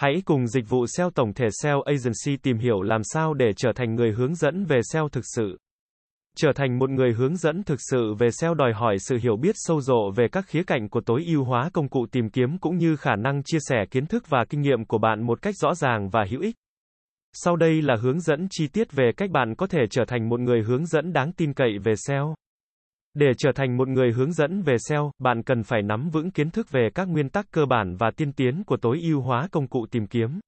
Hãy cùng dịch vụ SEO tổng thể SEO Agency tìm hiểu làm sao để trở thành người hướng dẫn về SEO thực sự. Trở thành một người hướng dẫn thực sự về SEO đòi hỏi sự hiểu biết sâu rộ về các khía cạnh của tối ưu hóa công cụ tìm kiếm cũng như khả năng chia sẻ kiến thức và kinh nghiệm của bạn một cách rõ ràng và hữu ích. Sau đây là hướng dẫn chi tiết về cách bạn có thể trở thành một người hướng dẫn đáng tin cậy về SEO. Để trở thành một người hướng dẫn về SEO, bạn cần phải nắm vững kiến thức về các nguyên tắc cơ bản và tiên tiến của tối ưu hóa công cụ tìm kiếm.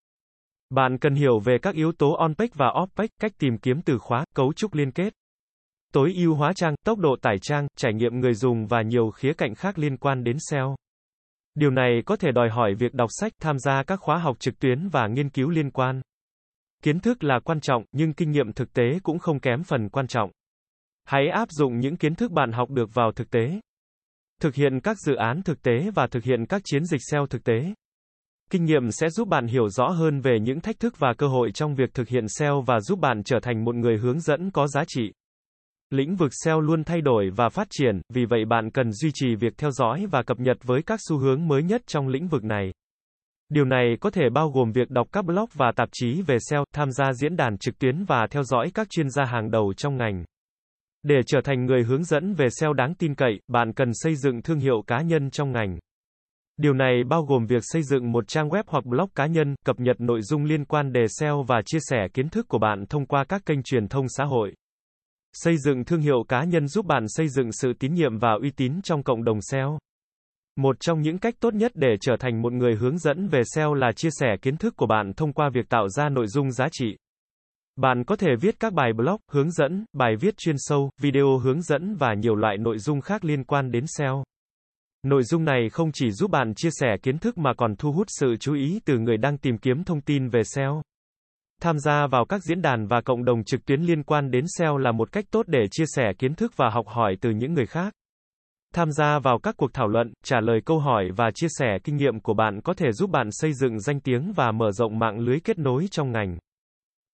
Bạn cần hiểu về các yếu tố on-page và off-page, cách tìm kiếm từ khóa, cấu trúc liên kết, tối ưu hóa trang, tốc độ tải trang, trải nghiệm người dùng và nhiều khía cạnh khác liên quan đến SEO. Điều này có thể đòi hỏi việc đọc sách, tham gia các khóa học trực tuyến và nghiên cứu liên quan. Kiến thức là quan trọng, nhưng kinh nghiệm thực tế cũng không kém phần quan trọng. Hãy áp dụng những kiến thức bạn học được vào thực tế. Thực hiện các dự án thực tế và thực hiện các chiến dịch SEO thực tế. Kinh nghiệm sẽ giúp bạn hiểu rõ hơn về những thách thức và cơ hội trong việc thực hiện SEO và giúp bạn trở thành một người hướng dẫn có giá trị. Lĩnh vực SEO luôn thay đổi và phát triển, vì vậy bạn cần duy trì việc theo dõi và cập nhật với các xu hướng mới nhất trong lĩnh vực này. Điều này có thể bao gồm việc đọc các blog và tạp chí về SEO, tham gia diễn đàn trực tuyến và theo dõi các chuyên gia hàng đầu trong ngành. Để trở thành người hướng dẫn về SEO đáng tin cậy, bạn cần xây dựng thương hiệu cá nhân trong ngành. Điều này bao gồm việc xây dựng một trang web hoặc blog cá nhân, cập nhật nội dung liên quan đề SEO và chia sẻ kiến thức của bạn thông qua các kênh truyền thông xã hội. Xây dựng thương hiệu cá nhân giúp bạn xây dựng sự tín nhiệm và uy tín trong cộng đồng SEO. Một trong những cách tốt nhất để trở thành một người hướng dẫn về SEO là chia sẻ kiến thức của bạn thông qua việc tạo ra nội dung giá trị. Bạn có thể viết các bài blog, hướng dẫn, bài viết chuyên sâu, video hướng dẫn và nhiều loại nội dung khác liên quan đến SEO. Nội dung này không chỉ giúp bạn chia sẻ kiến thức mà còn thu hút sự chú ý từ người đang tìm kiếm thông tin về SEO. Tham gia vào các diễn đàn và cộng đồng trực tuyến liên quan đến SEO là một cách tốt để chia sẻ kiến thức và học hỏi từ những người khác. Tham gia vào các cuộc thảo luận, trả lời câu hỏi và chia sẻ kinh nghiệm của bạn có thể giúp bạn xây dựng danh tiếng và mở rộng mạng lưới kết nối trong ngành.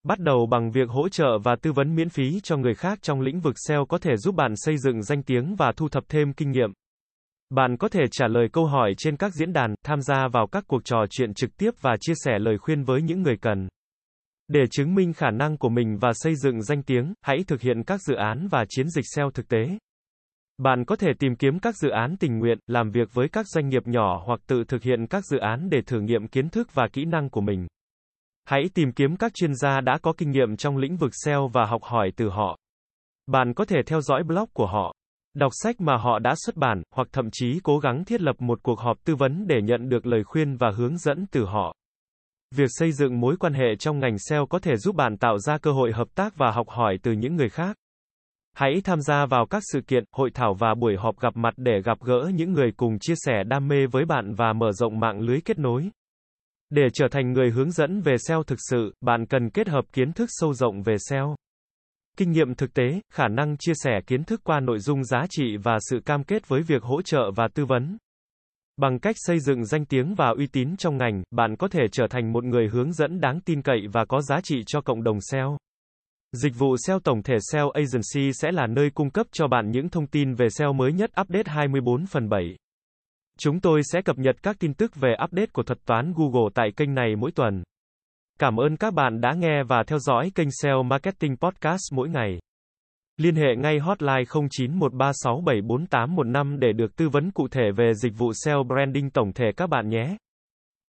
Bắt đầu bằng việc hỗ trợ và tư vấn miễn phí cho người khác trong lĩnh vực SEO có thể giúp bạn xây dựng danh tiếng và thu thập thêm kinh nghiệm. Bạn có thể trả lời câu hỏi trên các diễn đàn, tham gia vào các cuộc trò chuyện trực tiếp và chia sẻ lời khuyên với những người cần. Để chứng minh khả năng của mình và xây dựng danh tiếng, hãy thực hiện các dự án và chiến dịch SEO thực tế. Bạn có thể tìm kiếm các dự án tình nguyện, làm việc với các doanh nghiệp nhỏ hoặc tự thực hiện các dự án để thử nghiệm kiến thức và kỹ năng của mình. Hãy tìm kiếm các chuyên gia đã có kinh nghiệm trong lĩnh vực SEO và học hỏi từ họ. Bạn có thể theo dõi blog của họ, đọc sách mà họ đã xuất bản, hoặc thậm chí cố gắng thiết lập một cuộc họp tư vấn để nhận được lời khuyên và hướng dẫn từ họ. Việc xây dựng mối quan hệ trong ngành SEO có thể giúp bạn tạo ra cơ hội hợp tác và học hỏi từ những người khác. Hãy tham gia vào các sự kiện, hội thảo và buổi họp gặp mặt để gặp gỡ những người cùng chia sẻ đam mê với bạn và mở rộng mạng lưới kết nối. Để trở thành người hướng dẫn về SEO thực sự, bạn cần kết hợp kiến thức sâu rộng về SEO. Kinh nghiệm thực tế, khả năng chia sẻ kiến thức qua nội dung giá trị và sự cam kết với việc hỗ trợ và tư vấn. Bằng cách xây dựng danh tiếng và uy tín trong ngành, bạn có thể trở thành một người hướng dẫn đáng tin cậy và có giá trị cho cộng đồng SEO. Dịch vụ SEO tổng thể SEO Agency sẽ là nơi cung cấp cho bạn những thông tin về SEO mới nhất update 24 phần 7. Chúng tôi sẽ cập nhật các tin tức về update của thuật toán Google tại kênh này mỗi tuần. Cảm ơn các bạn đã nghe và theo dõi kênh SEO Marketing Podcast mỗi ngày. Liên hệ ngay hotline 0913674815 để được tư vấn cụ thể về dịch vụ SEO branding tổng thể các bạn nhé.